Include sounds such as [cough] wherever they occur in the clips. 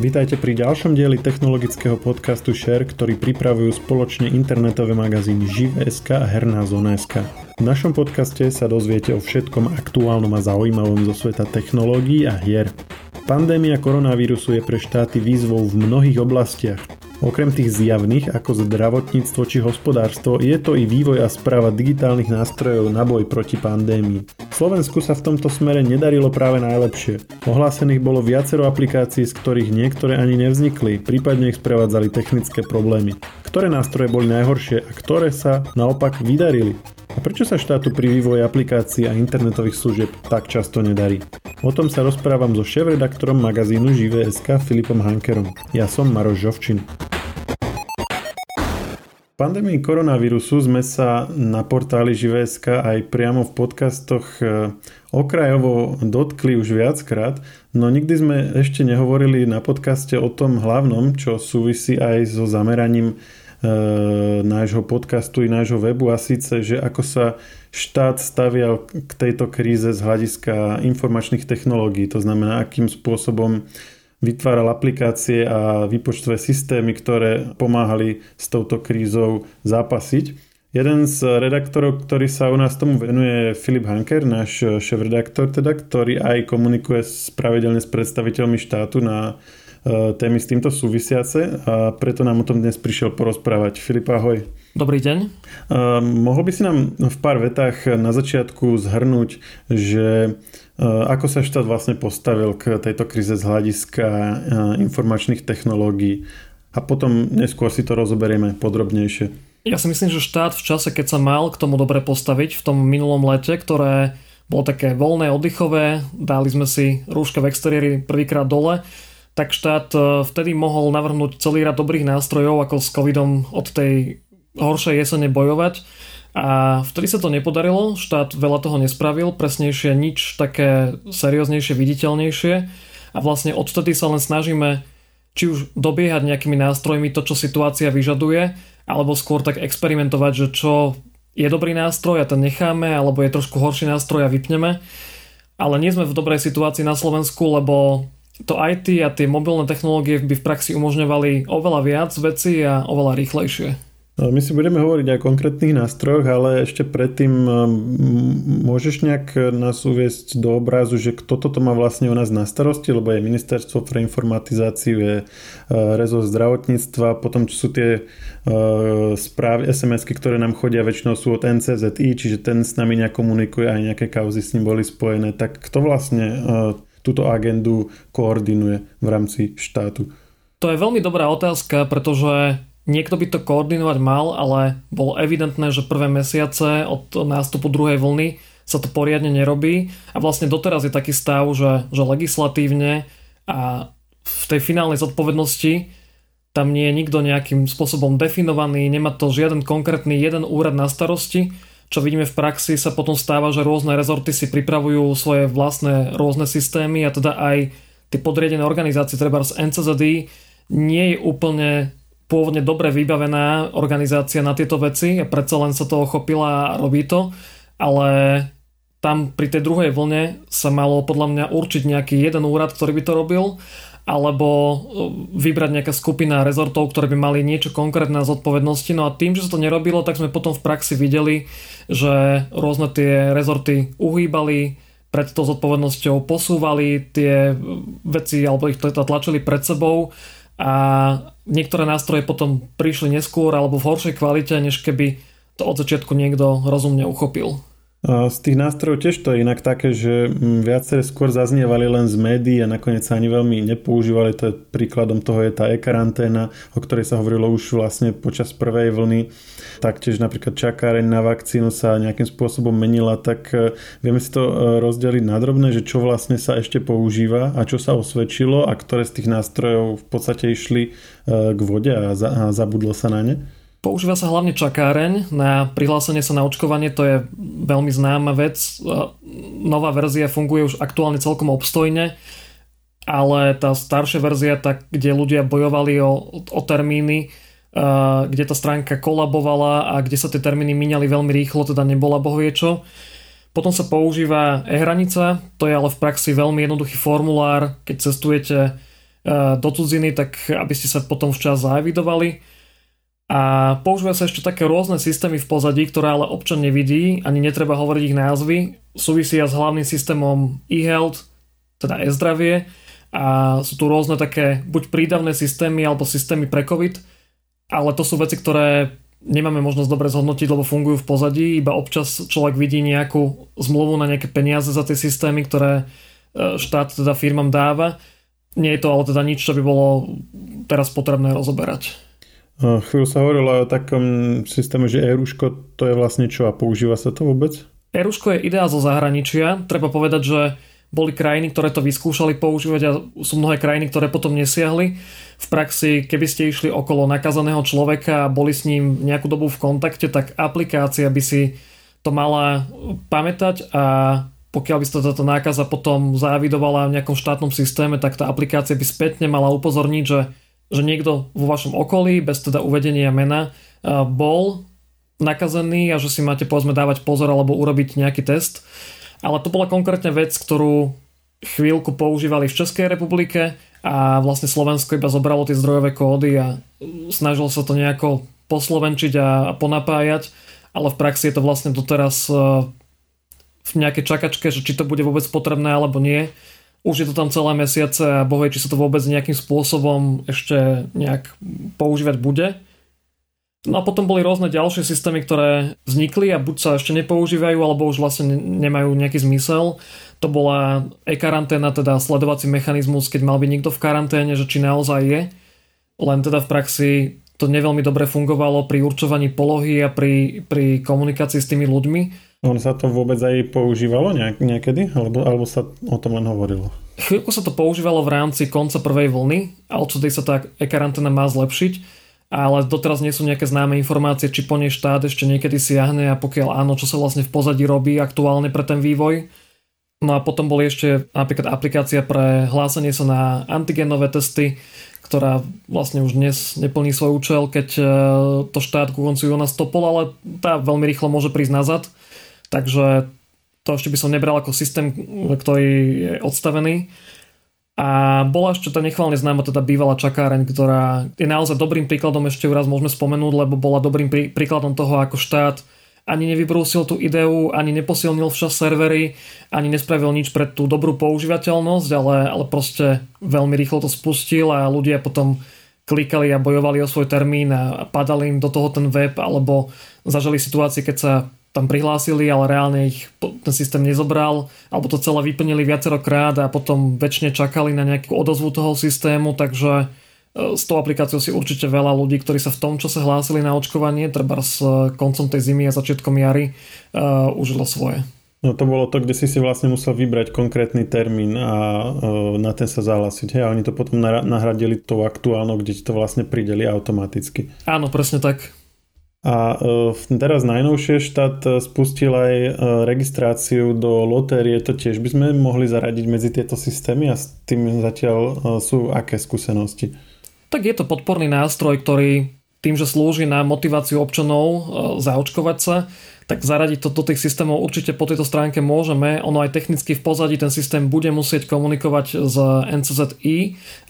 Vítajte pri ďalšom dieli technologického podcastu Share, ktorý pripravujú spoločne internetové magazíny Živ.sk a Herná zona.sk. V našom podcaste sa dozviete o všetkom aktuálnom a zaujímavom zo sveta technológií a hier. Pandémia koronavírusu je pre štáty výzvou v mnohých oblastiach. Okrem tých zjavných ako zdravotníctvo či hospodárstvo je to i vývoj a správa digitálnych nástrojov na boj proti pandémii. Slovensku sa v tomto smere nedarilo práve najlepšie. Ohlásených bolo viacero aplikácií, z ktorých niektoré ani nevznikli, prípadne ich sprevádzali technické problémy. Ktoré nástroje boli najhoršie a ktoré sa naopak vydarili? A prečo sa štátu pri vývoji aplikácií a internetových služieb tak často nedarí? O tom sa rozprávam so šéf-redaktorom magazínu Živé.sk Filipom Hankerom. Ja som Maroš Žovčin pandémii koronavírusu sme sa na portáli Živé.sk aj priamo v podcastoch e, okrajovo dotkli už viackrát, no nikdy sme ešte nehovorili na podcaste o tom hlavnom, čo súvisí aj so zameraním nášho podcastu i nášho webu a síce, že ako sa štát stavial k tejto kríze z hľadiska informačných technológií, to znamená, akým spôsobom vytváral aplikácie a výpočtové systémy, ktoré pomáhali s touto krízou zápasiť. Jeden z redaktorov, ktorý sa u nás tomu venuje, je Filip Hanker, náš šéf-redaktor, teda, ktorý aj komunikuje pravidelne s predstaviteľmi štátu na témy s týmto súvisiace a preto nám o tom dnes prišiel porozprávať. Filip, ahoj. Dobrý deň. Uh, mohol by si nám v pár vetách na začiatku zhrnúť, že Eh, ako sa štát vlastne postavil k tejto krize z hľadiska informačných technológií? A potom neskôr si to rozoberieme podrobnejšie. Ja si myslím, že štát v čase, keď sa mal k tomu dobre postaviť v tom minulom lete, ktoré bolo také voľné, oddychové, dali sme si rúška v exteriéri prvýkrát dole, tak štát eh, vtedy mohol navrhnúť celý rad dobrých nástrojov, ako s covidom od tej horšej jesene bojovať a vtedy sa to nepodarilo, štát veľa toho nespravil, presnejšie nič také serióznejšie, viditeľnejšie a vlastne odtedy sa len snažíme či už dobiehať nejakými nástrojmi to, čo situácia vyžaduje, alebo skôr tak experimentovať, že čo je dobrý nástroj a ten necháme, alebo je trošku horší nástroj a vypneme. Ale nie sme v dobrej situácii na Slovensku, lebo to IT a tie mobilné technológie by v praxi umožňovali oveľa viac vecí a oveľa rýchlejšie. No, my si budeme hovoriť o konkrétnych nástrojoch, ale ešte predtým môžeš nejak nás uviesť do obrazu, že kto toto má vlastne u nás na starosti, lebo je Ministerstvo pre informatizáciu, je e, rezort zdravotníctva, potom čo sú tie e, správy, SMS-ky, ktoré nám chodia, väčšinou sú od NCZI, čiže ten s nami nejak komunikuje, aj nejaké kauzy s ním boli spojené. Tak kto vlastne e, túto agendu koordinuje v rámci štátu? To je veľmi dobrá otázka, pretože Niekto by to koordinovať mal, ale bolo evidentné, že prvé mesiace od nástupu druhej vlny sa to poriadne nerobí a vlastne doteraz je taký stav, že, že legislatívne a v tej finálnej zodpovednosti tam nie je nikto nejakým spôsobom definovaný, nemá to žiaden konkrétny jeden úrad na starosti, čo vidíme v praxi sa potom stáva, že rôzne rezorty si pripravujú svoje vlastné rôzne systémy a teda aj tie podriadené organizácie, treba z NCZD, nie je úplne pôvodne dobre vybavená organizácia na tieto veci. A predsa len sa to ochopila a robí to, ale tam pri tej druhej vlne sa malo podľa mňa určiť nejaký jeden úrad, ktorý by to robil alebo e, vybrať nejaká skupina rezortov, ktoré by mali niečo konkrétne na zodpovednosti. No a tým, že sa to nerobilo, tak sme potom v praxi videli, že rôzne tie rezorty uhýbali, pred tou zodpovednosťou posúvali tie veci alebo ich to tlačili pred sebou a niektoré nástroje potom prišli neskôr alebo v horšej kvalite, než keby to od začiatku niekto rozumne uchopil. Z tých nástrojov tiež to je inak také, že mm, viaceré skôr zaznievali len z médií a nakoniec sa ani veľmi nepoužívali. To je príkladom toho je tá e-karanténa, o ktorej sa hovorilo už vlastne počas prvej vlny. Taktiež napríklad čakáreň na vakcínu sa nejakým spôsobom menila, tak e, vieme si to e, rozdeliť na drobné, že čo vlastne sa ešte používa a čo sa osvedčilo a ktoré z tých nástrojov v podstate išli e, k vode a zabudlo sa na ne. Používa sa hlavne čakáreň na prihlásenie sa na očkovanie, to je veľmi známa vec. Nová verzia funguje už aktuálne celkom obstojne, ale tá staršia verzia, tak, kde ľudia bojovali o, o termíny, kde tá stránka kolabovala a kde sa tie termíny míňali veľmi rýchlo, teda nebola bohvie čo. Potom sa používa e-hranica, to je ale v praxi veľmi jednoduchý formulár, keď cestujete do cudziny, tak aby ste sa potom včas zaevidovali. A používajú sa ešte také rôzne systémy v pozadí, ktoré ale občan nevidí, ani netreba hovoriť ich názvy. Súvisia s hlavným systémom e-health, teda e-zdravie. A sú tu rôzne také buď prídavné systémy alebo systémy pre COVID, ale to sú veci, ktoré nemáme možnosť dobre zhodnotiť, lebo fungujú v pozadí, iba občas človek vidí nejakú zmluvu na nejaké peniaze za tie systémy, ktoré e, štát teda firmám dáva. Nie je to ale teda nič, čo by bolo teraz potrebné rozoberať. Chvíľu sa hovorilo o takom systéme, že e-ruško to je vlastne čo a používa sa to vôbec? E-ruško je ideál zo zahraničia. Treba povedať, že boli krajiny, ktoré to vyskúšali používať a sú mnohé krajiny, ktoré potom nesiahli. V praxi, keby ste išli okolo nakazaného človeka a boli s ním nejakú dobu v kontakte, tak aplikácia by si to mala pamätať a pokiaľ by sa táto nákaza potom závidovala v nejakom štátnom systéme, tak tá aplikácia by spätne mala upozorniť, že že niekto vo vašom okolí, bez teda uvedenia mena, bol nakazený a že si máte povedzme dávať pozor alebo urobiť nejaký test. Ale to bola konkrétne vec, ktorú chvíľku používali v Českej republike a vlastne Slovensko iba zobralo tie zdrojové kódy a snažilo sa to nejako poslovenčiť a ponapájať, ale v praxi je to vlastne doteraz v nejakej čakačke, že či to bude vôbec potrebné alebo nie už je to tam celé mesiace a bohuje, či sa to vôbec nejakým spôsobom ešte nejak používať bude. No a potom boli rôzne ďalšie systémy, ktoré vznikli a buď sa ešte nepoužívajú, alebo už vlastne nemajú nejaký zmysel. To bola e-karanténa, teda sledovací mechanizmus, keď mal byť niekto v karanténe, že či naozaj je. Len teda v praxi to neveľmi dobre fungovalo pri určovaní polohy a pri, pri komunikácii s tými ľuďmi on sa to vôbec aj používalo nejak, niekedy? Alebo, alebo sa o tom len hovorilo? Chvíľku sa to používalo v rámci konca prvej vlny a odtedy sa tá e-karanténa má zlepšiť ale doteraz nie sú nejaké známe informácie, či po nej štát ešte niekedy siahne a pokiaľ áno, čo sa vlastne v pozadí robí aktuálne pre ten vývoj. No a potom boli ešte napríklad aplikácia pre hlásenie sa na antigenové testy, ktorá vlastne už dnes neplní svoj účel, keď e, to štát ku koncu júna stopol, ale tá veľmi rýchlo môže prísť nazad. Takže to ešte by som nebral ako systém, ktorý je odstavený. A bola ešte tá nechválne známa teda bývalá čakáreň, ktorá je naozaj dobrým príkladom, ešte raz môžeme spomenúť, lebo bola dobrým prí, príkladom toho, ako štát ani nevybrúsil tú ideu, ani neposilnil včas servery, ani nespravil nič pre tú dobrú používateľnosť, ale, ale proste veľmi rýchlo to spustil a ľudia potom klikali a bojovali o svoj termín a padali im do toho ten web, alebo zažili situácie, keď sa tam prihlásili, ale reálne ich ten systém nezobral, alebo to celé vyplnili viacerokrát a potom väčšine čakali na nejakú odozvu toho systému, takže s tou aplikáciou si určite veľa ľudí, ktorí sa v tom čase hlásili na očkovanie, treba s e, koncom tej zimy a začiatkom jary, uh, užilo svoje. No to bolo to, kde si si vlastne musel vybrať konkrétny termín a uh, na ten sa zahlásiť. Hej, a oni to potom nahradili tou aktuálnou, kde ti to vlastne prideli automaticky. Áno, presne tak. A e, teraz najnovšie štát e, spustil aj e, registráciu do lotérie, to tiež by sme mohli zaradiť medzi tieto systémy a s tým zatiaľ sú aké skúsenosti? Tak je to podporný nástroj, ktorý tým, že slúži na motiváciu občanov zaočkovať sa, tak zaradiť to do tých systémov určite po tejto stránke môžeme. Ono aj technicky v pozadí ten systém bude musieť komunikovať s NCZI,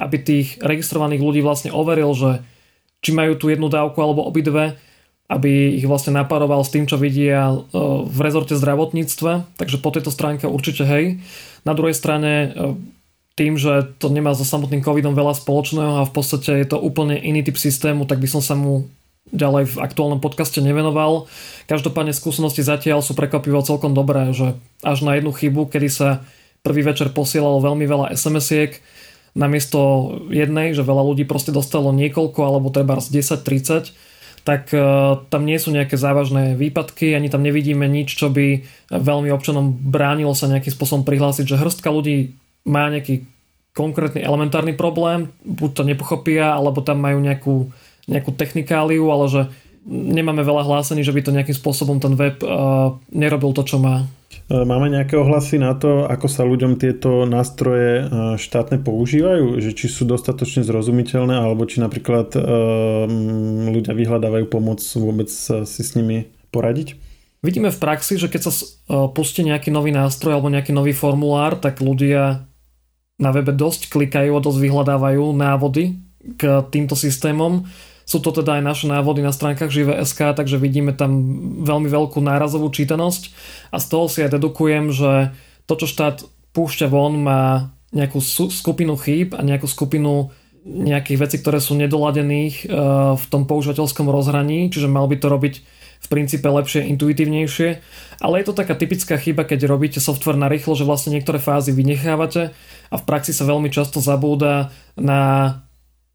aby tých registrovaných ľudí vlastne overil, že či majú tú jednu dávku alebo obidve, aby ich vlastne naparoval s tým, čo vidia e, v rezorte zdravotníctva, takže po tejto stránke určite hej. Na druhej strane e, tým, že to nemá so samotným covidom veľa spoločného a v podstate je to úplne iný typ systému, tak by som sa mu ďalej v aktuálnom podcaste nevenoval. Každopádne skúsenosti zatiaľ sú prekvapivo celkom dobré, že až na jednu chybu, kedy sa prvý večer posielalo veľmi veľa SMS-iek, namiesto jednej, že veľa ľudí proste dostalo niekoľko alebo treba 10-30, tak e, tam nie sú nejaké závažné výpadky, ani tam nevidíme nič, čo by veľmi občanom bránilo sa nejakým spôsobom prihlásiť, že hrstka ľudí má nejaký konkrétny elementárny problém, buď to nepochopia, alebo tam majú nejakú, nejakú technikáliu, ale že nemáme veľa hlásení, že by to nejakým spôsobom ten web uh, nerobil to, čo má. E, máme nejaké ohlasy na to, ako sa ľuďom tieto nástroje e, štátne používajú? Že či sú dostatočne zrozumiteľné, alebo či napríklad um, ľudia vyhľadávajú pomoc vôbec si s nimi poradiť? Vidíme v praxi, že keď sa pustí nejaký nový nástroj alebo nejaký nový formulár, tak ľudia na webe dosť klikajú a dosť vyhľadávajú návody k týmto systémom. Sú to teda aj naše návody na stránkach Žive.sk, takže vidíme tam veľmi veľkú nárazovú čítanosť a z toho si aj dedukujem, že to, čo štát púšťa von, má nejakú skupinu chýb a nejakú skupinu nejakých vecí, ktoré sú nedoladených e, v tom používateľskom rozhraní, čiže mal by to robiť v princípe lepšie, intuitívnejšie. Ale je to taká typická chyba, keď robíte software na rýchlo, že vlastne niektoré fázy vynechávate a v praxi sa veľmi často zabúda na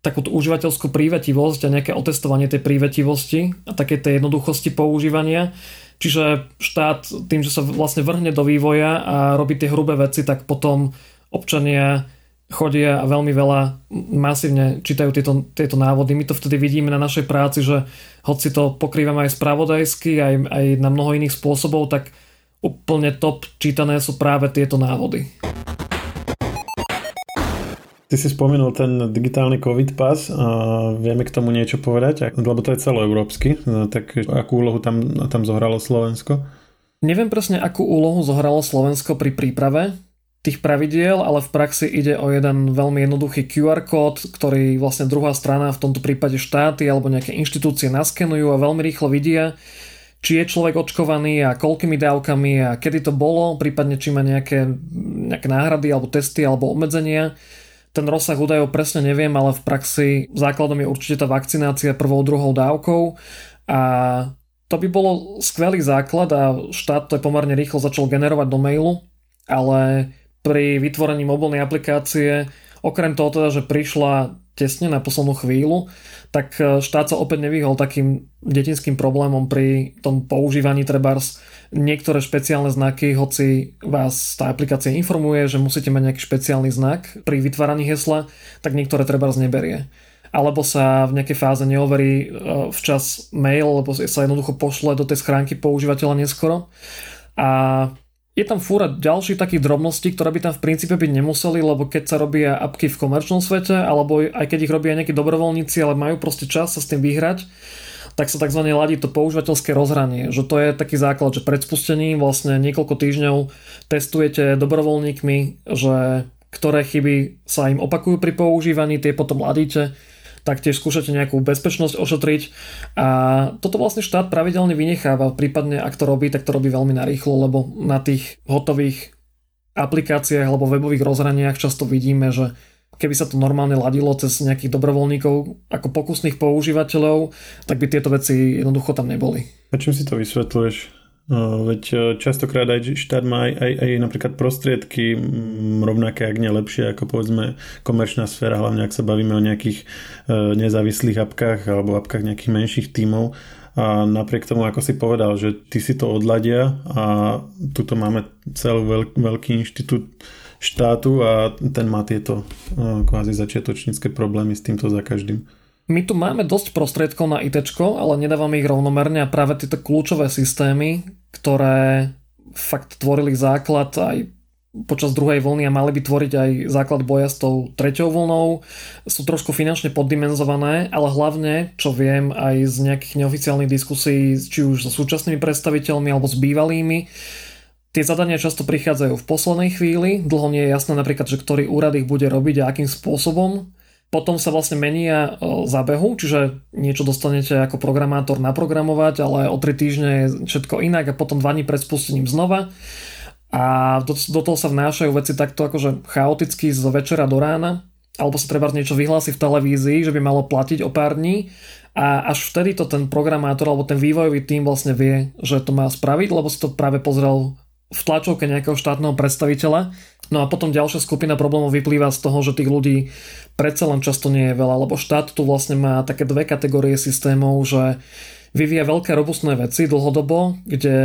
takúto užívateľskú prívetivosť a nejaké otestovanie tej prívetivosti a také tej jednoduchosti používania. Čiže štát tým, že sa vlastne vrhne do vývoja a robí tie hrubé veci, tak potom občania chodia a veľmi veľa masívne čítajú tieto, tieto návody. My to vtedy vidíme na našej práci, že hoci to pokrývame aj spravodajsky, aj, aj na mnoho iných spôsobov, tak úplne top čítané sú práve tieto návody. Ty si spomenul ten digitálny COVID pas, vieme k tomu niečo povedať, lebo to je celoeurópsky, no, tak akú úlohu tam, tam zohralo Slovensko? Neviem presne, akú úlohu zohralo Slovensko pri príprave tých pravidiel, ale v praxi ide o jeden veľmi jednoduchý QR kód, ktorý vlastne druhá strana, v tomto prípade štáty alebo nejaké inštitúcie naskenujú a veľmi rýchlo vidia, či je človek očkovaný a koľkými dávkami a kedy to bolo, prípadne či má nejaké, nejaké náhrady alebo testy alebo obmedzenia. Ten rozsah údajov presne neviem, ale v praxi základom je určite tá vakcinácia prvou, druhou dávkou a to by bolo skvelý základ a štát to pomerne rýchlo začal generovať do mailu, ale pri vytvorení mobilnej aplikácie okrem toho teda, že prišla tesne na poslednú chvíľu, tak e, štát sa opäť nevyhol takým detinským problémom pri tom používaní trebárs niektoré špeciálne znaky, hoci vás tá aplikácia informuje, že musíte mať nejaký špeciálny znak pri vytváraní hesla, tak niektoré trebárs neberie alebo sa v nejakej fáze neoverí e, včas mail, lebo sa jednoducho pošle do tej schránky používateľa neskoro. A je tam fúra ďalších takých drobností, ktoré by tam v princípe byť nemuseli, lebo keď sa robia apky v komerčnom svete, alebo aj keď ich robia nejakí dobrovoľníci, ale majú proste čas sa s tým vyhrať, tak sa tzv. ladí to používateľské rozhranie, že to je taký základ, že pred spustením vlastne niekoľko týždňov testujete dobrovoľníkmi, že ktoré chyby sa im opakujú pri používaní, tie potom ladíte taktiež skúšate nejakú bezpečnosť ošetriť a toto vlastne štát pravidelne vynecháva, prípadne ak to robí, tak to robí veľmi narýchlo, lebo na tých hotových aplikáciách alebo webových rozhraniach často vidíme, že keby sa to normálne ladilo cez nejakých dobrovoľníkov ako pokusných používateľov, tak by tieto veci jednoducho tam neboli. A čím si to vysvetľuješ? No, veď e, častokrát aj štát má aj, aj, aj napríklad prostriedky rovnaké, ak nie lepšie ako povedzme komerčná sféra, hlavne ak sa bavíme o nejakých e, nezávislých apkách alebo apkách nejakých menších tímov a napriek tomu, ako si povedal, že ty si to odladia a tuto máme celý veľk, veľký inštitút štátu a ten má tieto e, kvázi začiatočnícke problémy s týmto za každým. My tu máme dosť prostriedkov na IT, ale nedávame ich rovnomerne a práve tieto kľúčové systémy, ktoré fakt tvorili základ aj počas druhej vlny a mali by tvoriť aj základ boja s tou treťou vlnou, sú trošku finančne poddimenzované, ale hlavne, čo viem aj z nejakých neoficiálnych diskusí, či už so súčasnými predstaviteľmi alebo s bývalými, Tie zadania často prichádzajú v poslednej chvíli, dlho nie je jasné napríklad, že ktorý úrad ich bude robiť a akým spôsobom potom sa vlastne menia zábehu, čiže niečo dostanete ako programátor naprogramovať, ale o 3 týždne je všetko inak a potom 2 dní pred spustením znova. A do, do toho sa vnášajú veci takto akože chaoticky z večera do rána, alebo sa treba niečo vyhlási v televízii, že by malo platiť o pár dní a až vtedy to ten programátor alebo ten vývojový tým vlastne vie, že to má spraviť, lebo si to práve pozrel v tlačovke nejakého štátneho predstaviteľa. No a potom ďalšia skupina problémov vyplýva z toho, že tých ľudí predsa len často nie je veľa, lebo štát tu vlastne má také dve kategórie systémov, že vyvíja veľké robustné veci dlhodobo, kde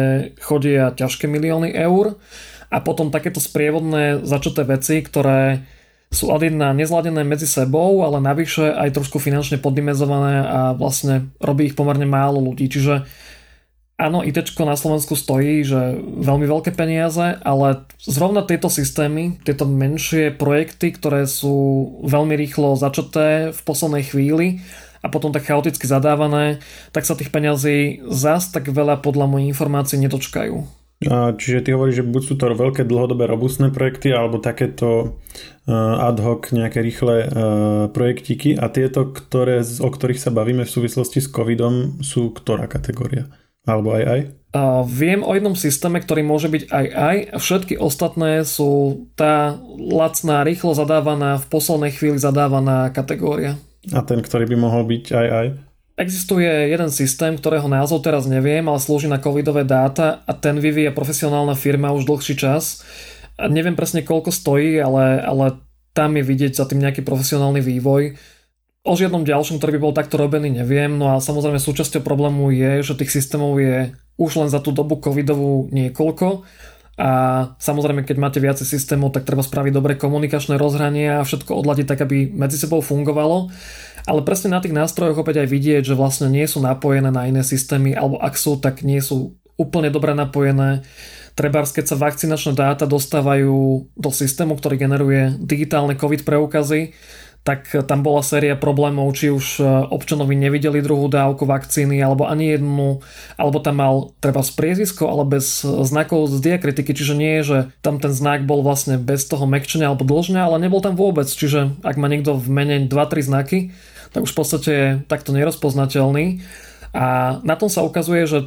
chodia ťažké milióny eur a potom takéto sprievodné začaté veci, ktoré sú ad jedna nezladené medzi sebou, ale navyše aj trošku finančne poddimenzované a vlastne robí ich pomerne málo ľudí. Čiže Áno, IT na Slovensku stojí, že veľmi veľké peniaze, ale zrovna tieto systémy, tieto menšie projekty, ktoré sú veľmi rýchlo začaté v poslednej chvíli a potom tak chaoticky zadávané, tak sa tých peňazí zás tak veľa podľa mojich informácií nedočkajú. Čiže ty hovoríš, že buď sú to veľké dlhodobé robustné projekty alebo takéto uh, ad hoc nejaké rýchle uh, projektíky a tieto, ktoré, o ktorých sa bavíme v súvislosti s covidom sú ktorá kategória? Alebo aj aj? A viem o jednom systéme, ktorý môže byť aj aj a všetky ostatné sú tá lacná, rýchlo zadávaná, v poslednej chvíli zadávaná kategória. A ten, ktorý by mohol byť aj aj? Existuje jeden systém, ktorého názov teraz neviem, ale slúži na covidové dáta a ten vyvíja profesionálna firma už dlhší čas. A neviem presne koľko stojí, ale, ale tam je vidieť za tým nejaký profesionálny vývoj. O žiadnom ďalšom, ktorý by bol takto robený, neviem. No a samozrejme súčasťou problému je, že tých systémov je už len za tú dobu covidovú niekoľko. A samozrejme, keď máte viacej systémov, tak treba spraviť dobré komunikačné rozhranie a všetko odladiť tak, aby medzi sebou fungovalo. Ale presne na tých nástrojoch opäť aj vidieť, že vlastne nie sú napojené na iné systémy, alebo ak sú, tak nie sú úplne dobre napojené. Treba, keď sa vakcinačné dáta dostávajú do systému, ktorý generuje digitálne COVID preukazy, tak tam bola séria problémov, či už e, občanovi nevideli druhú dávku vakcíny, alebo ani jednu, alebo tam mal treba z priezisko, ale bez znakov z diakritiky, čiže nie je, že tam ten znak bol vlastne bez toho mekčenia alebo dlžňa, ale nebol tam vôbec, čiže ak má niekto v mene 2-3 znaky, tak už v podstate je takto nerozpoznateľný. A na tom sa ukazuje, že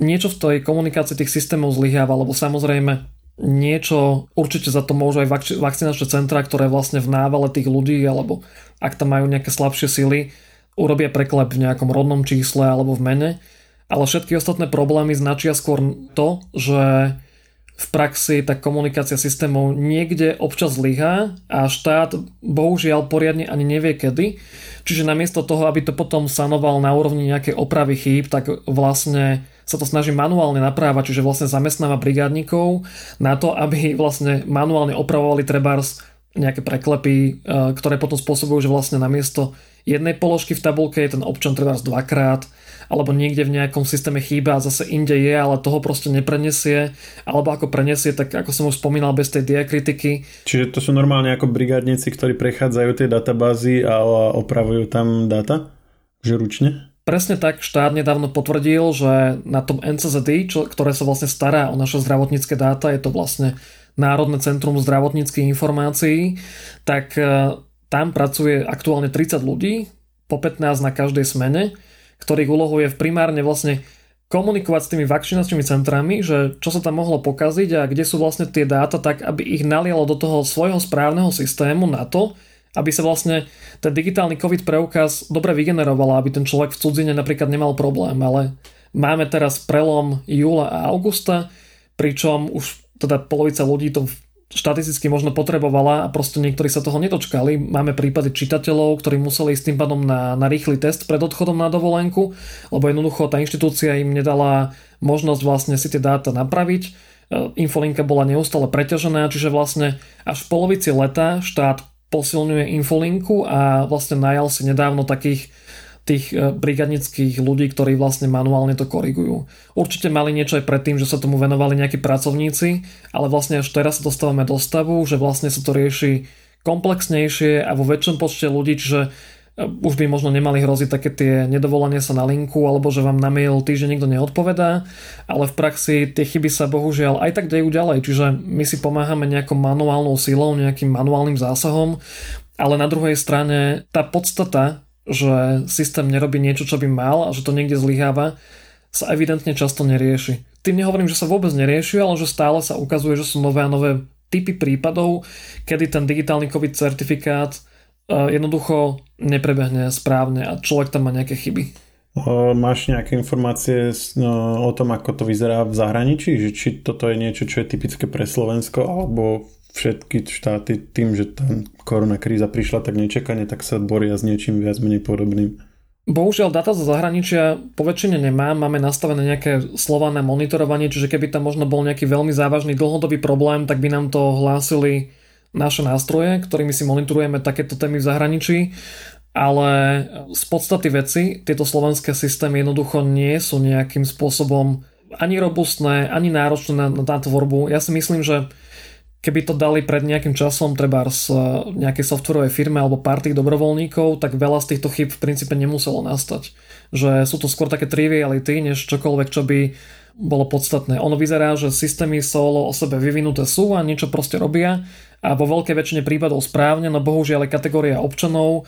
niečo v tej komunikácii tých systémov zlyháva, lebo samozrejme niečo, určite za to môžu aj vakcinačné centra, ktoré vlastne v návale tých ľudí, alebo ak tam majú nejaké slabšie sily, urobia preklep v nejakom rodnom čísle alebo v mene. Ale všetky ostatné problémy značia skôr to, že v praxi tá komunikácia systémov niekde občas zlyhá a štát bohužiaľ poriadne ani nevie kedy. Čiže namiesto toho, aby to potom sanoval na úrovni nejakej opravy chýb, tak vlastne sa to snaží manuálne naprávať, čiže vlastne zamestnáva brigádnikov na to, aby vlastne manuálne opravovali trebárs nejaké preklepy, e, ktoré potom spôsobujú, že vlastne namiesto jednej položky v tabulke je ten občan trebárs dvakrát, alebo niekde v nejakom systéme chýba a zase inde je, ale toho proste neprenesie, alebo ako prenesie, tak ako som už spomínal, bez tej diakritiky. Čiže to sú normálne ako brigádnici, ktorí prechádzajú tie databázy a opravujú tam data? Že ručne? Presne tak štát nedávno potvrdil, že na tom NCZD, čo, ktoré sa vlastne stará o naše zdravotnícke dáta, je to vlastne Národné centrum zdravotníckých informácií, tak e, tam pracuje aktuálne 30 ľudí, po 15 na každej smene, ktorých úlohou je primárne vlastne komunikovať s tými vakcinačnými centrami, že čo sa tam mohlo pokaziť a kde sú vlastne tie dáta tak, aby ich nalialo do toho svojho správneho systému na to, aby sa vlastne ten digitálny COVID preukaz dobre vygeneroval, aby ten človek v cudzine napríklad nemal problém, ale máme teraz prelom júla a augusta, pričom už teda polovica ľudí to štatisticky možno potrebovala a proste niektorí sa toho nedočkali. Máme prípady čitateľov, ktorí museli ísť tým pádom na, na rýchly test pred odchodom na dovolenku, lebo jednoducho tá inštitúcia im nedala možnosť vlastne si tie dáta napraviť. E, infolinka bola neustále preťažená, čiže vlastne až v polovici leta štát posilňuje infolinku a vlastne najal si nedávno takých tých e, brigadnických ľudí, ktorí vlastne manuálne to korigujú. Určite mali niečo aj predtým, že sa tomu venovali nejakí pracovníci, ale vlastne až teraz dostávame do stavu, že vlastne sa to rieši komplexnejšie a vo väčšom počte ľudí, čiže už by možno nemali hroziť také tie nedovolanie sa na linku alebo že vám na mail týždeň nikto neodpovedá, ale v praxi tie chyby sa bohužiaľ aj tak dejú ďalej, čiže my si pomáhame nejakou manuálnou silou, nejakým manuálnym zásahom, ale na druhej strane tá podstata že systém nerobí niečo, čo by mal a že to niekde zlyháva, sa evidentne často nerieši. Tým nehovorím, že sa vôbec nerieši, ale že stále sa ukazuje, že sú nové a nové typy prípadov, kedy ten digitálny COVID certifikát jednoducho neprebehne správne a človek tam má nejaké chyby. Máš nejaké informácie no, o tom, ako to vyzerá v zahraničí? Že či toto je niečo, čo je typické pre Slovensko, alebo všetky štáty tým, že tá korona kríza prišla tak nečakane, tak sa boria s niečím viac menej podobným. Bohužiaľ data zo zahraničia po väčšine nemám, máme nastavené nejaké slova na monitorovanie, čiže keby tam možno bol nejaký veľmi závažný dlhodobý problém, tak by nám to hlásili naše nástroje, ktorými si monitorujeme takéto témy v zahraničí, ale z podstaty veci tieto slovenské systémy jednoducho nie sú nejakým spôsobom ani robustné, ani náročné na, na tvorbu. Ja si myslím, že keby to dali pred nejakým časom treba z e, nejakej softwarovej firme alebo tých dobrovoľníkov, tak veľa z týchto chyb v princípe nemuselo nastať. Že sú to skôr také triviality, než čokoľvek, čo by bolo podstatné. Ono vyzerá, že systémy solo o sebe vyvinuté sú a niečo proste robia a vo veľkej väčšine prípadov správne, no bohužiaľ je kategória občanov,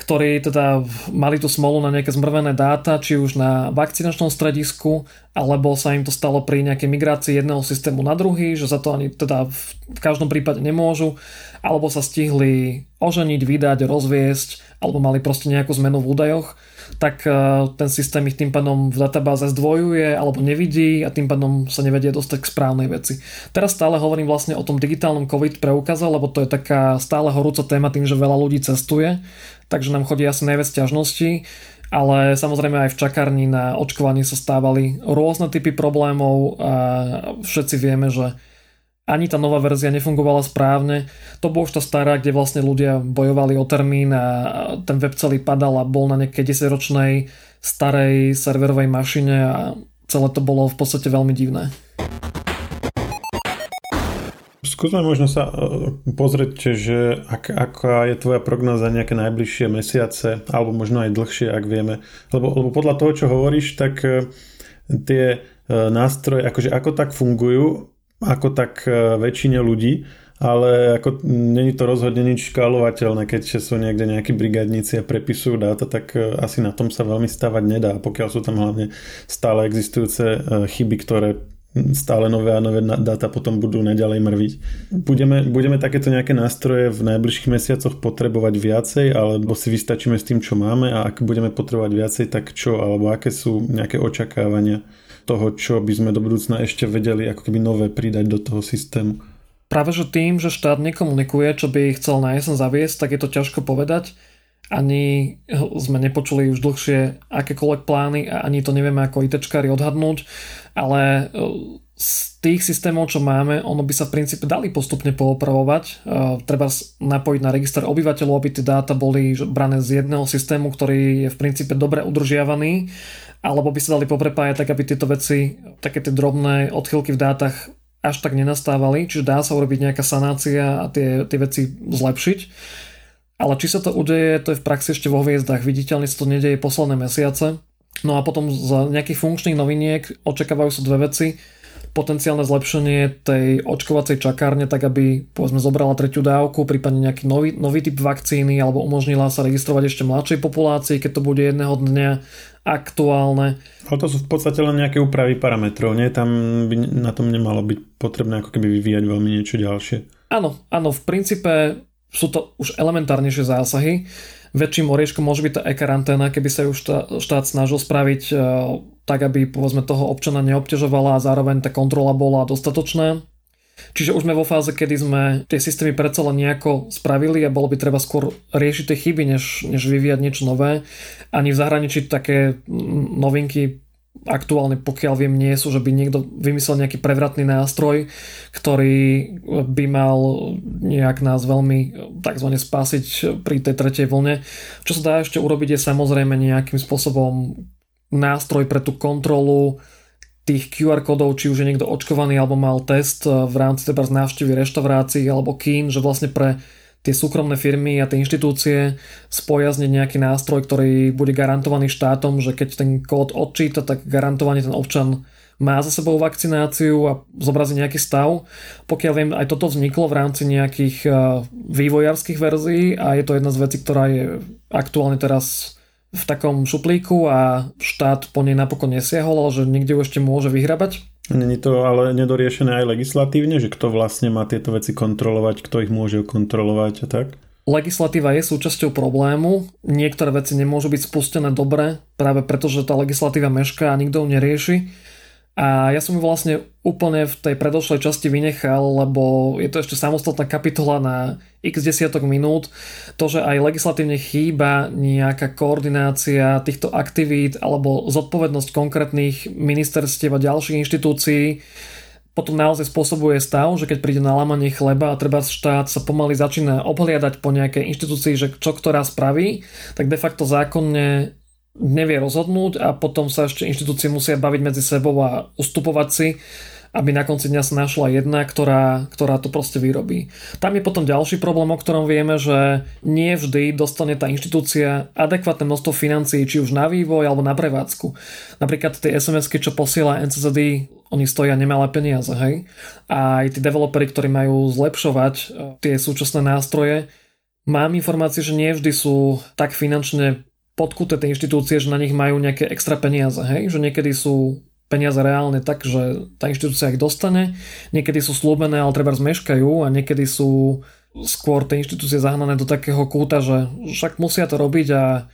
ktorí teda mali tú smolu na nejaké zmrvené dáta, či už na vakcinačnom stredisku, alebo sa im to stalo pri nejakej migrácii jedného systému na druhý, že za to ani teda v každom prípade nemôžu, alebo sa stihli oženiť, vydať, rozviesť, alebo mali proste nejakú zmenu v údajoch tak e, ten systém ich tým pádom v databáze zdvojuje alebo nevidí a tým pádom sa nevedie dostať k správnej veci. Teraz stále hovorím vlastne o tom digitálnom COVID preukaze, lebo to je taká stále horúca téma tým, že veľa ľudí cestuje, takže nám chodí asi najviac ťažností ale samozrejme aj v čakárni na očkovanie sa stávali rôzne typy problémov a všetci vieme, že ani tá nová verzia nefungovala správne. To bolo už tá stará, kde vlastne ľudia bojovali o termín a ten web celý padal a bol na nejakej 10-ročnej starej serverovej mašine a celé to bolo v podstate veľmi divné. Skúsme možno sa e, pozrieť, že ak, aká je tvoja prognoza nejaké najbližšie mesiace, alebo možno aj dlhšie, ak vieme. Lebo, lebo podľa toho, čo hovoríš, tak e, tie e, nástroje, akože ako tak fungujú, ako tak e, väčšine ľudí, ale ako není to rozhodne nič škálovateľné, keď sú niekde nejakí brigádnici a prepisujú dáta, tak e, asi na tom sa veľmi stavať nedá, pokiaľ sú tam hlavne stále existujúce e, chyby, ktoré stále nové a nové dáta potom budú neďalej mrviť. Budeme, budeme takéto nejaké nástroje v najbližších mesiacoch potrebovať viacej, alebo si vystačíme s tým, čo máme a ak budeme potrebovať viacej, tak čo, alebo aké sú nejaké očakávania? Toho, čo by sme do budúcna ešte vedeli ako keby nové pridať do toho systému. Práve že tým, že štát nekomunikuje, čo by chcel na jesen zaviesť, tak je to ťažko povedať. Ani sme nepočuli už dlhšie akékoľvek plány a ani to nevieme ako ITčkári odhadnúť, ale e, z tých systémov, čo máme, ono by sa v princípe dali postupne poopravovať. E, treba napojiť na register obyvateľov, aby tie dáta boli brané z jedného systému, ktorý je v princípe dobre udržiavaný alebo by sa dali poprepájať tak, aby tieto veci, také tie drobné odchylky v dátach až tak nenastávali, čiže dá sa urobiť nejaká sanácia a tie, tie veci zlepšiť. Ale či sa to udeje, to je v praxi ešte vo hviezdach. Viditeľne sa to nedeje posledné mesiace. No a potom z nejakých funkčných noviniek očakávajú sa dve veci potenciálne zlepšenie tej očkovacej čakárne, tak aby povedzme zobrala tretiu dávku, prípadne nejaký nový, nový typ vakcíny alebo umožnila sa registrovať ešte mladšej populácii, keď to bude jedného dňa aktuálne. Ale to sú v podstate len nejaké úpravy parametrov, nie? Tam by na tom nemalo byť potrebné ako keby vyvíjať veľmi niečo ďalšie. Áno, áno, v princípe sú to už elementárnejšie zásahy väčším orieškom môže byť tá e-karanténa, keby sa ju štát, snažil spraviť e, tak, aby povedzme toho občana neobťažovala a zároveň tá kontrola bola dostatočná. Čiže už sme vo fáze, kedy sme tie systémy predsa len nejako spravili a bolo by treba skôr riešiť tie chyby, než, než vyvíjať niečo nové. Ani v zahraničí také novinky aktuálne, pokiaľ viem, nie sú, že by niekto vymyslel nejaký prevratný nástroj, ktorý by mal nejak nás veľmi tzv. spasiť pri tej tretej vlne. Čo sa dá ešte urobiť je samozrejme nejakým spôsobom nástroj pre tú kontrolu tých QR kódov, či už je niekto očkovaný alebo mal test v rámci teda návštevy reštaurácií alebo kín, že vlastne pre tie súkromné firmy a tie inštitúcie spojazniť nejaký nástroj, ktorý bude garantovaný štátom, že keď ten kód odčíta, tak garantovane ten občan má za sebou vakcináciu a zobrazí nejaký stav. Pokiaľ viem, aj toto vzniklo v rámci nejakých eh, vývojárskych verzií a je to jedna z vecí, ktorá je aktuálne teraz v takom šuplíku a štát po nej napokon nesiahol, že niekde ju ešte môže vyhrabať. Není to ale nedoriešené aj legislatívne, že kto vlastne má tieto veci kontrolovať, kto ich môže kontrolovať a tak? Legislatíva je súčasťou problému, niektoré veci nemôžu byť spustené dobre, práve preto, že tá legislatíva mešká a nikto ju nerieši a ja som ju vlastne úplne v tej predošlej časti vynechal, lebo je to ešte samostatná kapitola na x desiatok minút. To, že aj legislatívne chýba nejaká koordinácia týchto aktivít alebo zodpovednosť konkrétnych ministerstiev a ďalších inštitúcií, potom naozaj spôsobuje stav, že keď príde na lamanie chleba a treba štát sa pomaly začína obhliadať po nejakej inštitúcii, že čo ktorá spraví, tak de facto zákonne nevie rozhodnúť a potom sa ešte inštitúcie musia baviť medzi sebou a ustupovať si aby na konci dňa sa našla jedna, ktorá, ktorá to proste vyrobí. Tam je potom ďalší problém, o ktorom vieme, že nie vždy dostane tá inštitúcia adekvátne množstvo financií, či už na vývoj alebo na prevádzku. Napríklad tie sms čo posiela NCZD, oni stoja nemalé peniaze, hej? A aj tí developeri, ktorí majú zlepšovať e, tie súčasné nástroje, mám informácie, že nie vždy sú tak finančne podkuté tie inštitúcie, že na nich majú nejaké extra peniaze, hej? Že niekedy sú peniaze reálne tak, že tá inštitúcia ich dostane. Niekedy sú slúbené, ale treba zmeškajú a niekedy sú skôr tie inštitúcie zahnané do takého kúta, že však musia to robiť a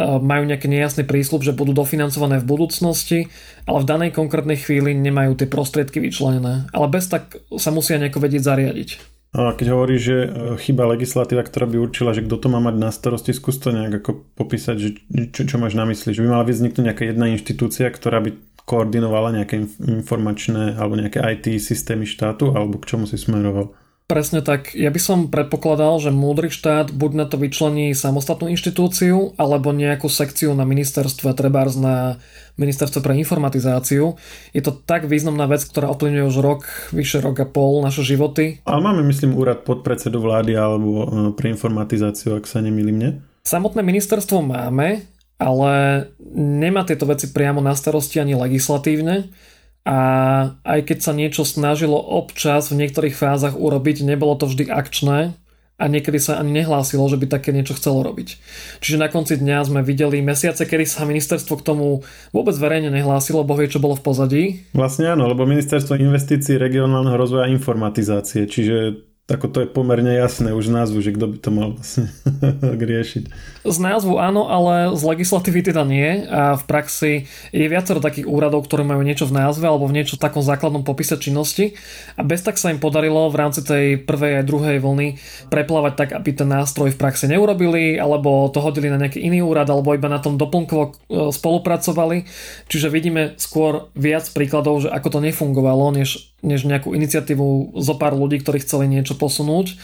majú nejaký nejasný prísľub, že budú dofinancované v budúcnosti, ale v danej konkrétnej chvíli nemajú tie prostriedky vyčlenené. Ale bez tak sa musia nejako vedieť zariadiť. A keď hovorí, že e, chyba legislatíva, ktorá by určila, že kto to má mať na starosti, skús to nejak ako popísať, že čo, čo máš na mysli, že by mala vzniknúť nejaká jedna inštitúcia, ktorá by koordinovala nejaké informačné alebo nejaké IT systémy štátu alebo k čomu si smeroval? Presne tak. Ja by som predpokladal, že múdry štát buď na to vyčlení samostatnú inštitúciu, alebo nejakú sekciu na ministerstve, trebárs na ministerstve pre informatizáciu. Je to tak významná vec, ktorá ovplyvňuje už rok, vyše rok a pol naše životy. Ale máme, myslím, úrad podpredsedu vlády alebo e, pre informatizáciu, ak sa nemýlim, nie? Samotné ministerstvo máme, ale nemá tieto veci priamo na starosti ani legislatívne a aj keď sa niečo snažilo občas v niektorých fázach urobiť, nebolo to vždy akčné a niekedy sa ani nehlásilo, že by také niečo chcelo robiť. Čiže na konci dňa sme videli mesiace, kedy sa ministerstvo k tomu vôbec verejne nehlásilo, boh vie, čo bolo v pozadí. Vlastne áno, lebo ministerstvo investícií regionálneho rozvoja a informatizácie, čiže ako to je pomerne jasné už názvu, že kto by to mal vlastne [laughs] riešiť. Z názvu áno, ale z legislatívy teda nie a v praxi je viacero takých úradov, ktoré majú niečo v názve alebo v niečo v takom základnom popise činnosti a bez tak sa im podarilo v rámci tej prvej a druhej vlny preplávať tak, aby ten nástroj v praxi neurobili alebo to hodili na nejaký iný úrad alebo iba na tom doplnkovo e, spolupracovali. Čiže vidíme skôr viac príkladov, že ako to nefungovalo, než, než nejakú iniciatívu zo pár ľudí, ktorí chceli niečo posunúť.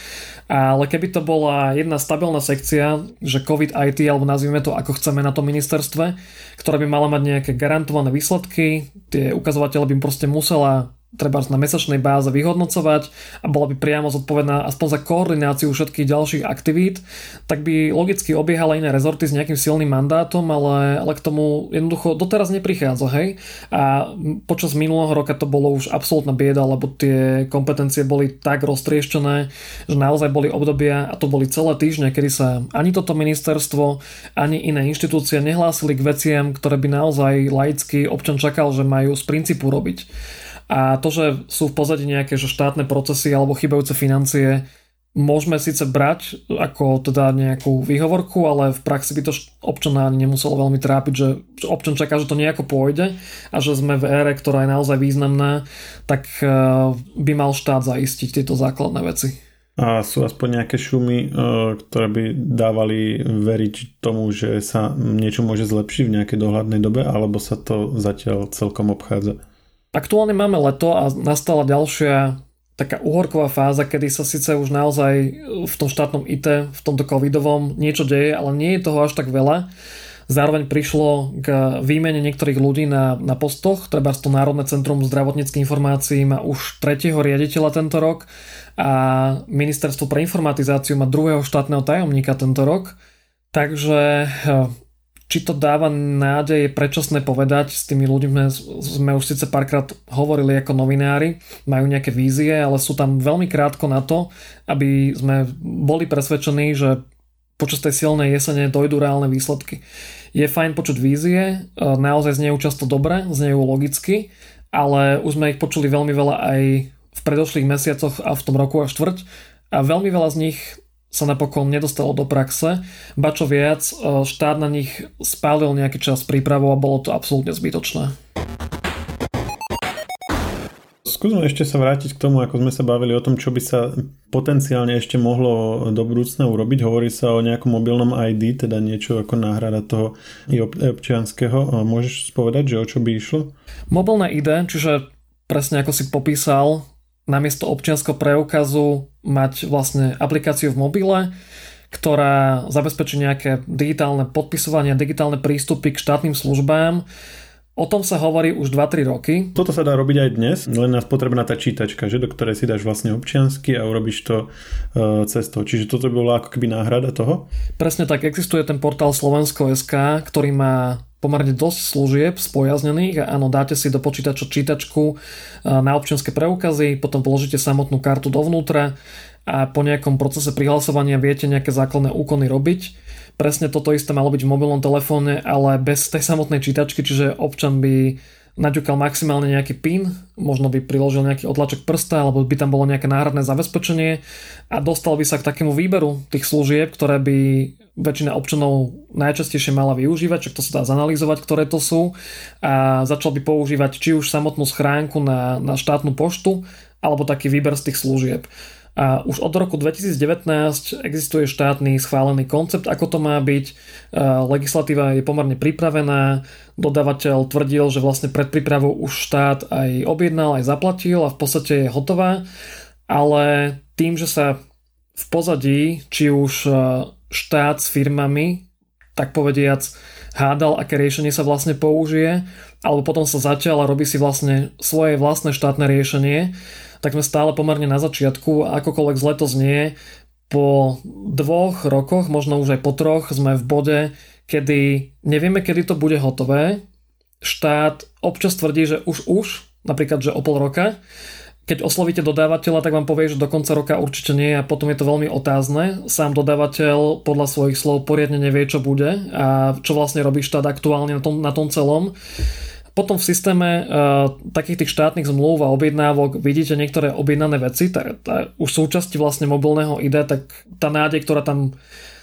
Ale keby to bola jedna stabilná sekcia, že COVID IT, alebo nazvime to ako chceme na tom ministerstve, ktorá by mala mať nejaké garantované výsledky, tie ukazovatele by proste musela treba na mesačnej báze vyhodnocovať a bola by priamo zodpovedná aspoň za koordináciu všetkých ďalších aktivít, tak by logicky obiehala iné rezorty s nejakým silným mandátom, ale, ale k tomu jednoducho doteraz neprichádza, hej? A počas minulého roka to bolo už absolútna bieda, lebo tie kompetencie boli tak roztrieštené, že naozaj boli obdobia a to boli celé týždne, kedy sa ani toto ministerstvo, ani iné inštitúcie nehlásili k veciam, ktoré by naozaj laicky občan čakal, že majú z princípu robiť. A to, že sú v pozadí nejaké že štátne procesy alebo chybajúce financie, môžeme síce brať ako teda nejakú výhovorku, ale v praxi by to občana ani nemuselo veľmi trápiť, že občan čaká, že to nejako pôjde a že sme v ére, ktorá je naozaj významná, tak eh, by mal štát zaistiť tieto základné veci. A sú aspoň nejaké šumy, eh, ktoré by dávali veriť tomu, že sa niečo môže zlepšiť v nejakej dohľadnej dobe, alebo sa to zatiaľ celkom obchádza? Aktuálne máme leto a nastala ďalšia taká uhorková fáza, kedy sa síce už naozaj v tom štátnom IT, v tomto covidovom niečo deje, ale nie je toho až tak veľa. Zároveň prišlo k výmene niektorých ľudí na, na postoch, treba to Národné centrum zdravotníckých informácií má už tretieho riaditeľa tento rok a Ministerstvo pre informatizáciu má druhého štátneho tajomníka tento rok. Takže či to dáva nádej, je predčasné povedať. S tými ľuďmi sme už síce párkrát hovorili ako novinári, majú nejaké vízie, ale sú tam veľmi krátko na to, aby sme boli presvedčení, že počas tej silnej jesene dojdú reálne výsledky. Je fajn počuť vízie, e, naozaj znejú často dobre, znejú logicky, ale už sme ich počuli veľmi veľa aj v predošlých mesiacoch a v tom roku a štvrť a veľmi veľa z nich sa napokon nedostalo do praxe. Ba čo viac, e, štát na nich spálil nejaký čas prípravou a bolo to absolútne zbytočné. Skúsme ešte sa vrátiť k tomu, ako sme sa bavili o tom, čo by sa potenciálne ešte mohlo do budúcna urobiť. Hovorí sa o nejakom mobilnom ID, teda niečo ako náhrada toho občianského. Môžeš povedať, že o čo by išlo? Mobilné ID, čiže presne ako si popísal, namiesto občianského preukazu mať vlastne aplikáciu v mobile, ktorá zabezpečí nejaké digitálne podpisovanie, digitálne prístupy k štátnym službám O tom sa hovorí už 2-3 roky. Toto sa dá robiť aj dnes, len nás potrebná tá čítačka, že, do ktorej si dáš vlastne občiansky a urobíš to uh, cez to. Čiže toto by bola ako keby náhrada toho? Presne tak, existuje ten portál Slovensko.sk, ktorý má pomerne dosť služieb spojaznených. Áno, dáte si do počítača čítačku e, na občianske preukazy, potom položíte samotnú kartu dovnútra a po nejakom procese prihlasovania viete nejaké základné úkony robiť. Presne toto isté malo byť v mobilnom telefóne, ale bez tej samotnej čítačky, čiže občan by naďukal maximálne nejaký PIN, možno by priložil nejaký odlačok prsta, alebo by tam bolo nejaké náhradné zabezpečenie a dostal by sa k takému výberu tých služieb, ktoré by väčšina občanov najčastejšie mala využívať, čo to sa dá zanalýzovať, ktoré to sú a začal by používať či už samotnú schránku na, na štátnu poštu, alebo taký výber z tých služieb. A už od roku 2019 existuje štátny schválený koncept, ako to má byť. Legislatíva je pomerne pripravená. Dodávateľ tvrdil, že vlastne pred prípravou už štát aj objednal, aj zaplatil a v podstate je hotová. Ale tým, že sa v pozadí, či už štát s firmami, tak povediac, hádal, aké riešenie sa vlastne použije, alebo potom sa začal a robí si vlastne svoje vlastné štátne riešenie, tak sme stále pomerne na začiatku a akokoľvek zle to znie, po dvoch rokoch, možno už aj po troch, sme v bode, kedy nevieme, kedy to bude hotové. Štát občas tvrdí, že už už, napríklad, že o pol roka. Keď oslovíte dodávateľa, tak vám povie, že do konca roka určite nie a potom je to veľmi otázne. Sám dodávateľ podľa svojich slov poriadne nevie, čo bude a čo vlastne robí štát aktuálne na tom, na tom celom. Potom v systéme uh, takých tých štátnych zmluv a objednávok vidíte niektoré objednané veci, tá, tá, už súčasti vlastne mobilného ID, tak tá nádej, ktorá tam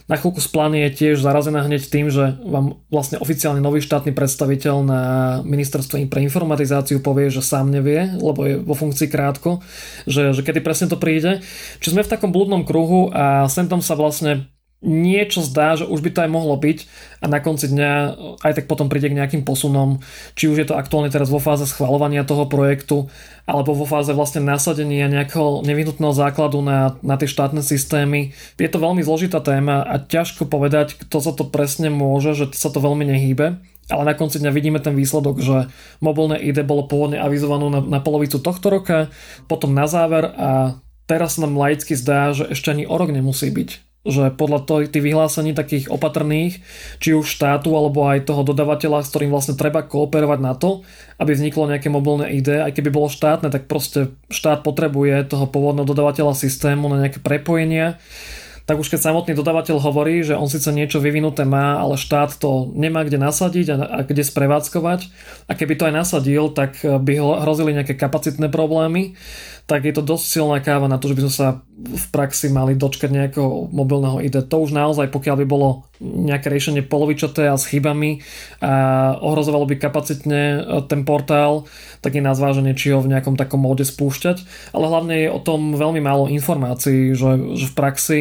na chvíľku splanie je tiež zarazená hneď tým, že vám vlastne oficiálne nový štátny predstaviteľ na ministerstve pre informatizáciu povie, že sám nevie, lebo je vo funkcii krátko, že, že kedy presne to príde. Čiže sme v takom blúdnom kruhu a sem tam sa vlastne niečo zdá, že už by to aj mohlo byť a na konci dňa aj tak potom príde k nejakým posunom, či už je to aktuálne teraz vo fáze schvalovania toho projektu, alebo vo fáze vlastne nasadenia nejakého nevyhnutného základu na, na tie štátne systémy. Je to veľmi zložitá téma a ťažko povedať, kto sa to presne môže, že sa to veľmi nehýbe. Ale na konci dňa vidíme ten výsledok, že mobilné ID bolo pôvodne avizované na, na polovicu tohto roka, potom na záver a teraz nám laicky zdá, že ešte ani o rok nemusí byť že podľa tých vyhlásení takých opatrných, či už štátu alebo aj toho dodavateľa, s ktorým vlastne treba kooperovať na to, aby vzniklo nejaké mobilné ID, aj keby bolo štátne, tak proste štát potrebuje toho pôvodného dodavateľa systému na nejaké prepojenia tak už keď samotný dodávateľ hovorí, že on síce niečo vyvinuté má, ale štát to nemá kde nasadiť a, a kde sprevádzkovať a keby to aj nasadil, tak by hrozili nejaké kapacitné problémy, tak je to dosť silná káva na to, že by sme sa v praxi mali dočkať nejakého mobilného ID. To už naozaj, pokiaľ by bolo nejaké riešenie polovičaté a s chybami a ohrozovalo by kapacitne e, ten portál, tak je na zváženie, či ho v nejakom takom móde spúšťať. Ale hlavne je o tom veľmi málo informácií, že, že v praxi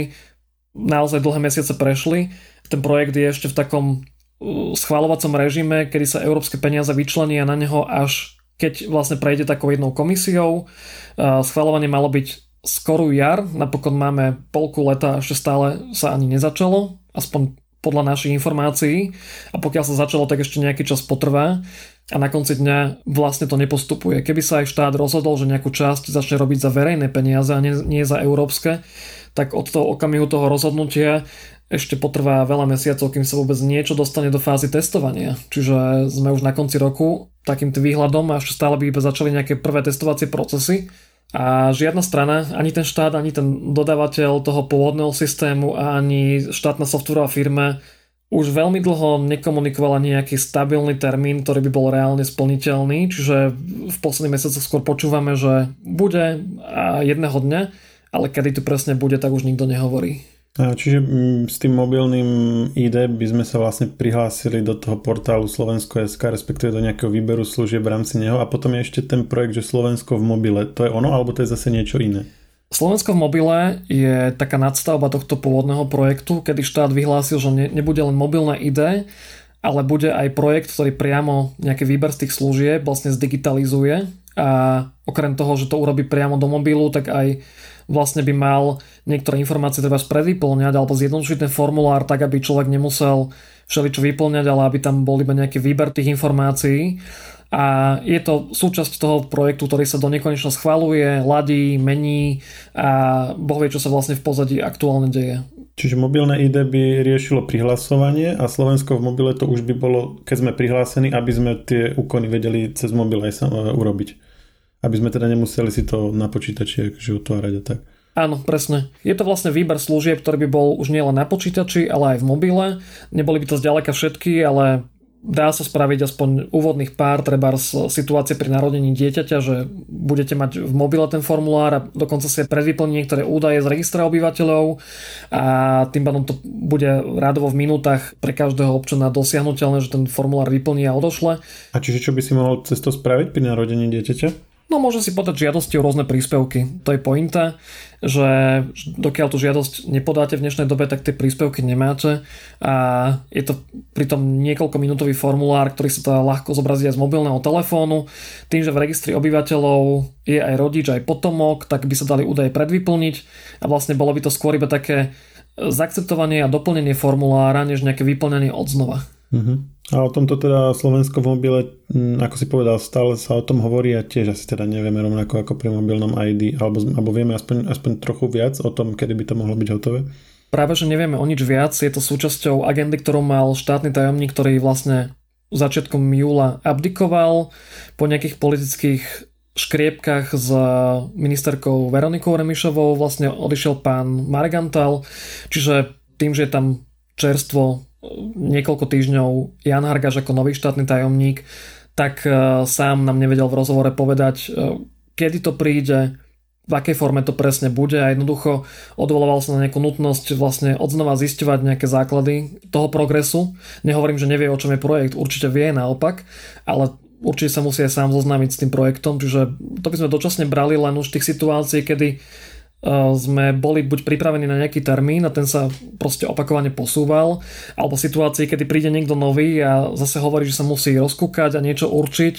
naozaj dlhé mesiace prešli. Ten projekt je ešte v takom uh, schváľovacom režime, kedy sa európske peniaze vyčlenia na neho až keď vlastne prejde takou jednou komisiou. Uh, schváľovanie malo byť skorú jar, napokon máme polku leta, ešte stále sa ani nezačalo, aspoň podľa našich informácií a pokiaľ sa začalo, tak ešte nejaký čas potrvá a na konci dňa vlastne to nepostupuje. Keby sa aj štát rozhodol, že nejakú časť začne robiť za verejné peniaze a nie, nie za európske, tak od toho okamihu toho rozhodnutia ešte potrvá veľa mesiacov, kým sa vôbec niečo dostane do fázy testovania. Čiže sme už na konci roku takým výhľadom a ešte stále by iba začali nejaké prvé testovacie procesy. A žiadna strana, ani ten štát, ani ten dodávateľ toho pôvodného systému ani štátna softwarová firma už veľmi dlho nekomunikovala nejaký stabilný termín, ktorý by bol reálne splniteľný, čiže v posledných mesiacoch skôr počúvame, že bude a jedného dňa ale kedy to presne bude, tak už nikto nehovorí. A čiže mm, s tým mobilným ID by sme sa vlastne prihlásili do toho portálu Slovensko.sk, respektíve do nejakého výberu služieb v rámci neho a potom je ešte ten projekt, že Slovensko v mobile. To je ono, alebo to je zase niečo iné? Slovensko v mobile je taká nadstavba tohto pôvodného projektu, kedy štát vyhlásil, že ne, nebude len mobilné ID, ale bude aj projekt, ktorý priamo nejaký výber z tých služieb vlastne zdigitalizuje a okrem toho, že to urobí priamo do mobilu, tak aj vlastne by mal niektoré informácie treba predvyplňať alebo zjednodušiť ten formulár tak, aby človek nemusel všeličo vyplňať, ale aby tam bol iba nejaký výber tých informácií. A je to súčasť toho projektu, ktorý sa do nekonečna schvaluje, ladí, mení a boh vie, čo sa vlastne v pozadí aktuálne deje. Čiže mobilné ID by riešilo prihlasovanie a Slovensko v mobile to už by bolo, keď sme prihlásení, aby sme tie úkony vedeli cez mobil aj uh, urobiť. Aby sme teda nemuseli si to na počítači akože otvárať a tak. Áno, presne. Je to vlastne výber služieb, ktorý by bol už nielen na počítači, ale aj v mobile. Neboli by to zďaleka všetky, ale dá sa spraviť aspoň úvodných pár, treba z situácie pri narodení dieťaťa, že budete mať v mobile ten formulár a dokonca si predvyplní niektoré údaje z registra obyvateľov a tým pádom to bude rádovo v minútach pre každého občana dosiahnutelné, že ten formulár vyplní a odošle. A čiže čo by si mohol cez to spraviť pri narodení dieťaťa? No môže si podať žiadosti o rôzne príspevky. To je pointa, že dokiaľ tú žiadosť nepodáte v dnešnej dobe, tak tie príspevky nemáte a je to pritom niekoľko minútový formulár, ktorý sa dá ľahko zobraziť aj z mobilného telefónu. Tým, že v registri obyvateľov je aj rodič, aj potomok, tak by sa dali údaje predvyplniť a vlastne bolo by to skôr iba také zaakceptovanie a doplnenie formulára, než nejaké vyplnenie odznova. Uh-huh. A o tomto teda Slovensko v mobile, mm, ako si povedal, stále sa o tom hovorí a tiež asi teda nevieme rovnako ako pri mobilnom ID, alebo, alebo vieme aspoň, aspoň trochu viac o tom, kedy by to mohlo byť hotové? Práve, že nevieme o nič viac, je to súčasťou agendy, ktorú mal štátny tajomník, ktorý vlastne začiatkom júla abdikoval po nejakých politických škriepkach s ministerkou Veronikou Remišovou vlastne odišiel pán Margantal, čiže tým, že je tam čerstvo niekoľko týždňov Jan Hargaš ako nový štátny tajomník, tak e, sám nám nevedel v rozhovore povedať, e, kedy to príde, v akej forme to presne bude a jednoducho odvolával sa na nejakú nutnosť vlastne odznova zisťovať nejaké základy toho progresu. Nehovorím, že nevie, o čom je projekt, určite vie naopak, ale určite sa musí aj sám zoznámiť s tým projektom, čiže to by sme dočasne brali len už tých situácií, kedy sme boli buď pripravení na nejaký termín a ten sa proste opakovane posúval, alebo situácii, kedy príde niekto nový a zase hovorí, že sa musí rozkúkať a niečo určiť,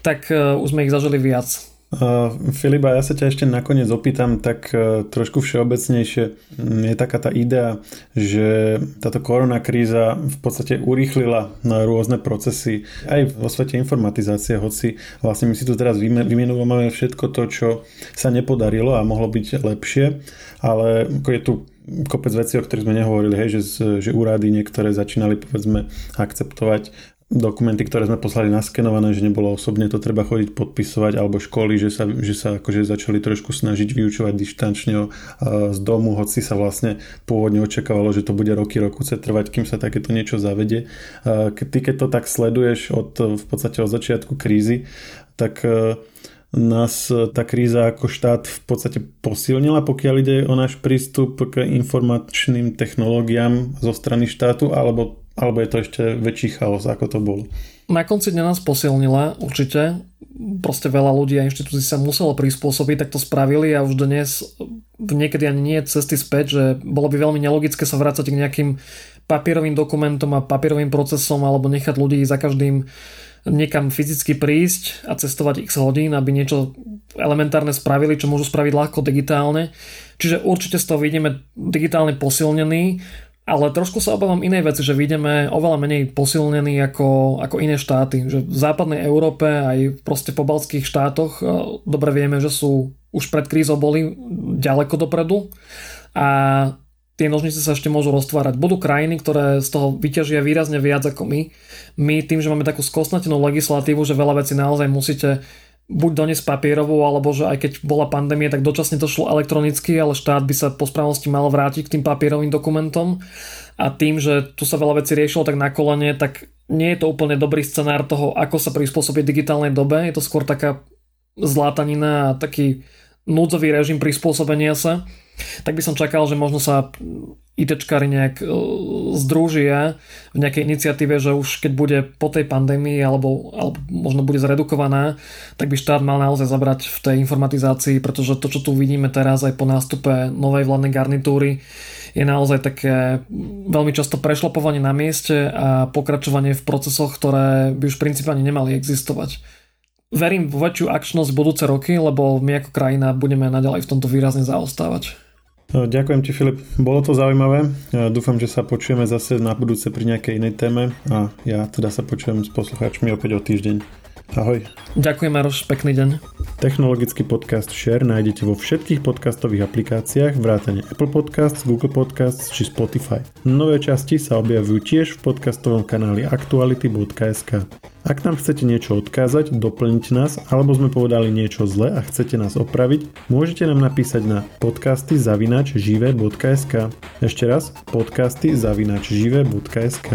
tak e, už sme ich zažili viac. Uh, Filipa, ja sa ťa ešte nakoniec opýtam tak uh, trošku všeobecnejšie. Mm, je taká tá idea, že táto korona kríza v podstate urýchlila na rôzne procesy aj vo svete informatizácie, hoci vlastne my si tu teraz vymenujeme všetko to, čo sa nepodarilo a mohlo byť lepšie, ale je tu kopec vecí, o ktorých sme nehovorili, hej, že, že úrady niektoré začínali povedzme akceptovať dokumenty, ktoré sme poslali naskenované, že nebolo osobne to treba chodiť podpisovať, alebo školy, že sa, že sa akože začali trošku snažiť vyučovať dištančne z domu, hoci sa vlastne pôvodne očakávalo, že to bude roky, rokuce trvať, kým sa takéto niečo zavede. Ty keď to tak sleduješ od, v podstate od začiatku krízy, tak e, nás tá kríza ako štát v podstate posilnila, pokiaľ ide o náš prístup k informačným technológiám zo strany štátu, alebo alebo je to ešte väčší chaos, ako to bolo? Na konci dňa nás posilnila určite. Proste veľa ľudí a inštitúcií sa muselo prispôsobiť, tak to spravili a už dnes niekedy ani nie cesty späť, že bolo by veľmi nelogické sa vrácať k nejakým papierovým dokumentom a papierovým procesom alebo nechať ľudí za každým niekam fyzicky prísť a cestovať x hodín, aby niečo elementárne spravili, čo môžu spraviť ľahko digitálne. Čiže určite z toho vidíme digitálne posilnený ale trošku sa obávam inej veci, že vidíme oveľa menej posilnení ako, ako iné štáty. Že v západnej Európe aj proste po balských štátoch e, dobre vieme, že sú už pred krízou boli ďaleko dopredu a tie nožnice sa ešte môžu roztvárať. Budú krajiny, ktoré z toho vyťažia výrazne viac ako my. My tým, že máme takú skosnatenú legislatívu, že veľa vecí naozaj musíte buď doniesť papierovú, alebo že aj keď bola pandémia, tak dočasne to šlo elektronicky, ale štát by sa po správnosti mal vrátiť k tým papierovým dokumentom. A tým, že tu sa veľa vecí riešilo tak na kolene, tak nie je to úplne dobrý scenár toho, ako sa prispôsobiť digitálnej dobe. Je to skôr taká zlátanina a taký núdzový režim prispôsobenia sa tak by som čakal, že možno sa ITčkári nejak e, združia v nejakej iniciatíve, že už keď bude po tej pandémii alebo, alebo možno bude zredukovaná, tak by štát mal naozaj zabrať v tej informatizácii, pretože to, čo tu vidíme teraz aj po nástupe novej vládnej garnitúry, je naozaj také veľmi často prešlapovanie na mieste a pokračovanie v procesoch, ktoré by už ani nemali existovať. Verím vo väčšiu akčnosť budúce roky, lebo my ako krajina budeme naďalej v tomto výrazne zaostávať. No, ďakujem ti Filip, bolo to zaujímavé. Dúfam, že sa počujeme zase na budúce pri nejakej inej téme a ja teda sa počujem s poslucháčmi opäť o týždeň. Ahoj. Ďakujem Maroš, pekný deň. Technologický podcast Share nájdete vo všetkých podcastových aplikáciách vrátane Apple Podcasts, Google Podcasts či Spotify. Nové časti sa objavujú tiež v podcastovom kanáli aktuality.sk. Ak nám chcete niečo odkázať, doplniť nás, alebo sme povedali niečo zle a chcete nás opraviť, môžete nám napísať na podcasty zavinač žive.sk. Ešte raz, podcasty zavinač žive.sk.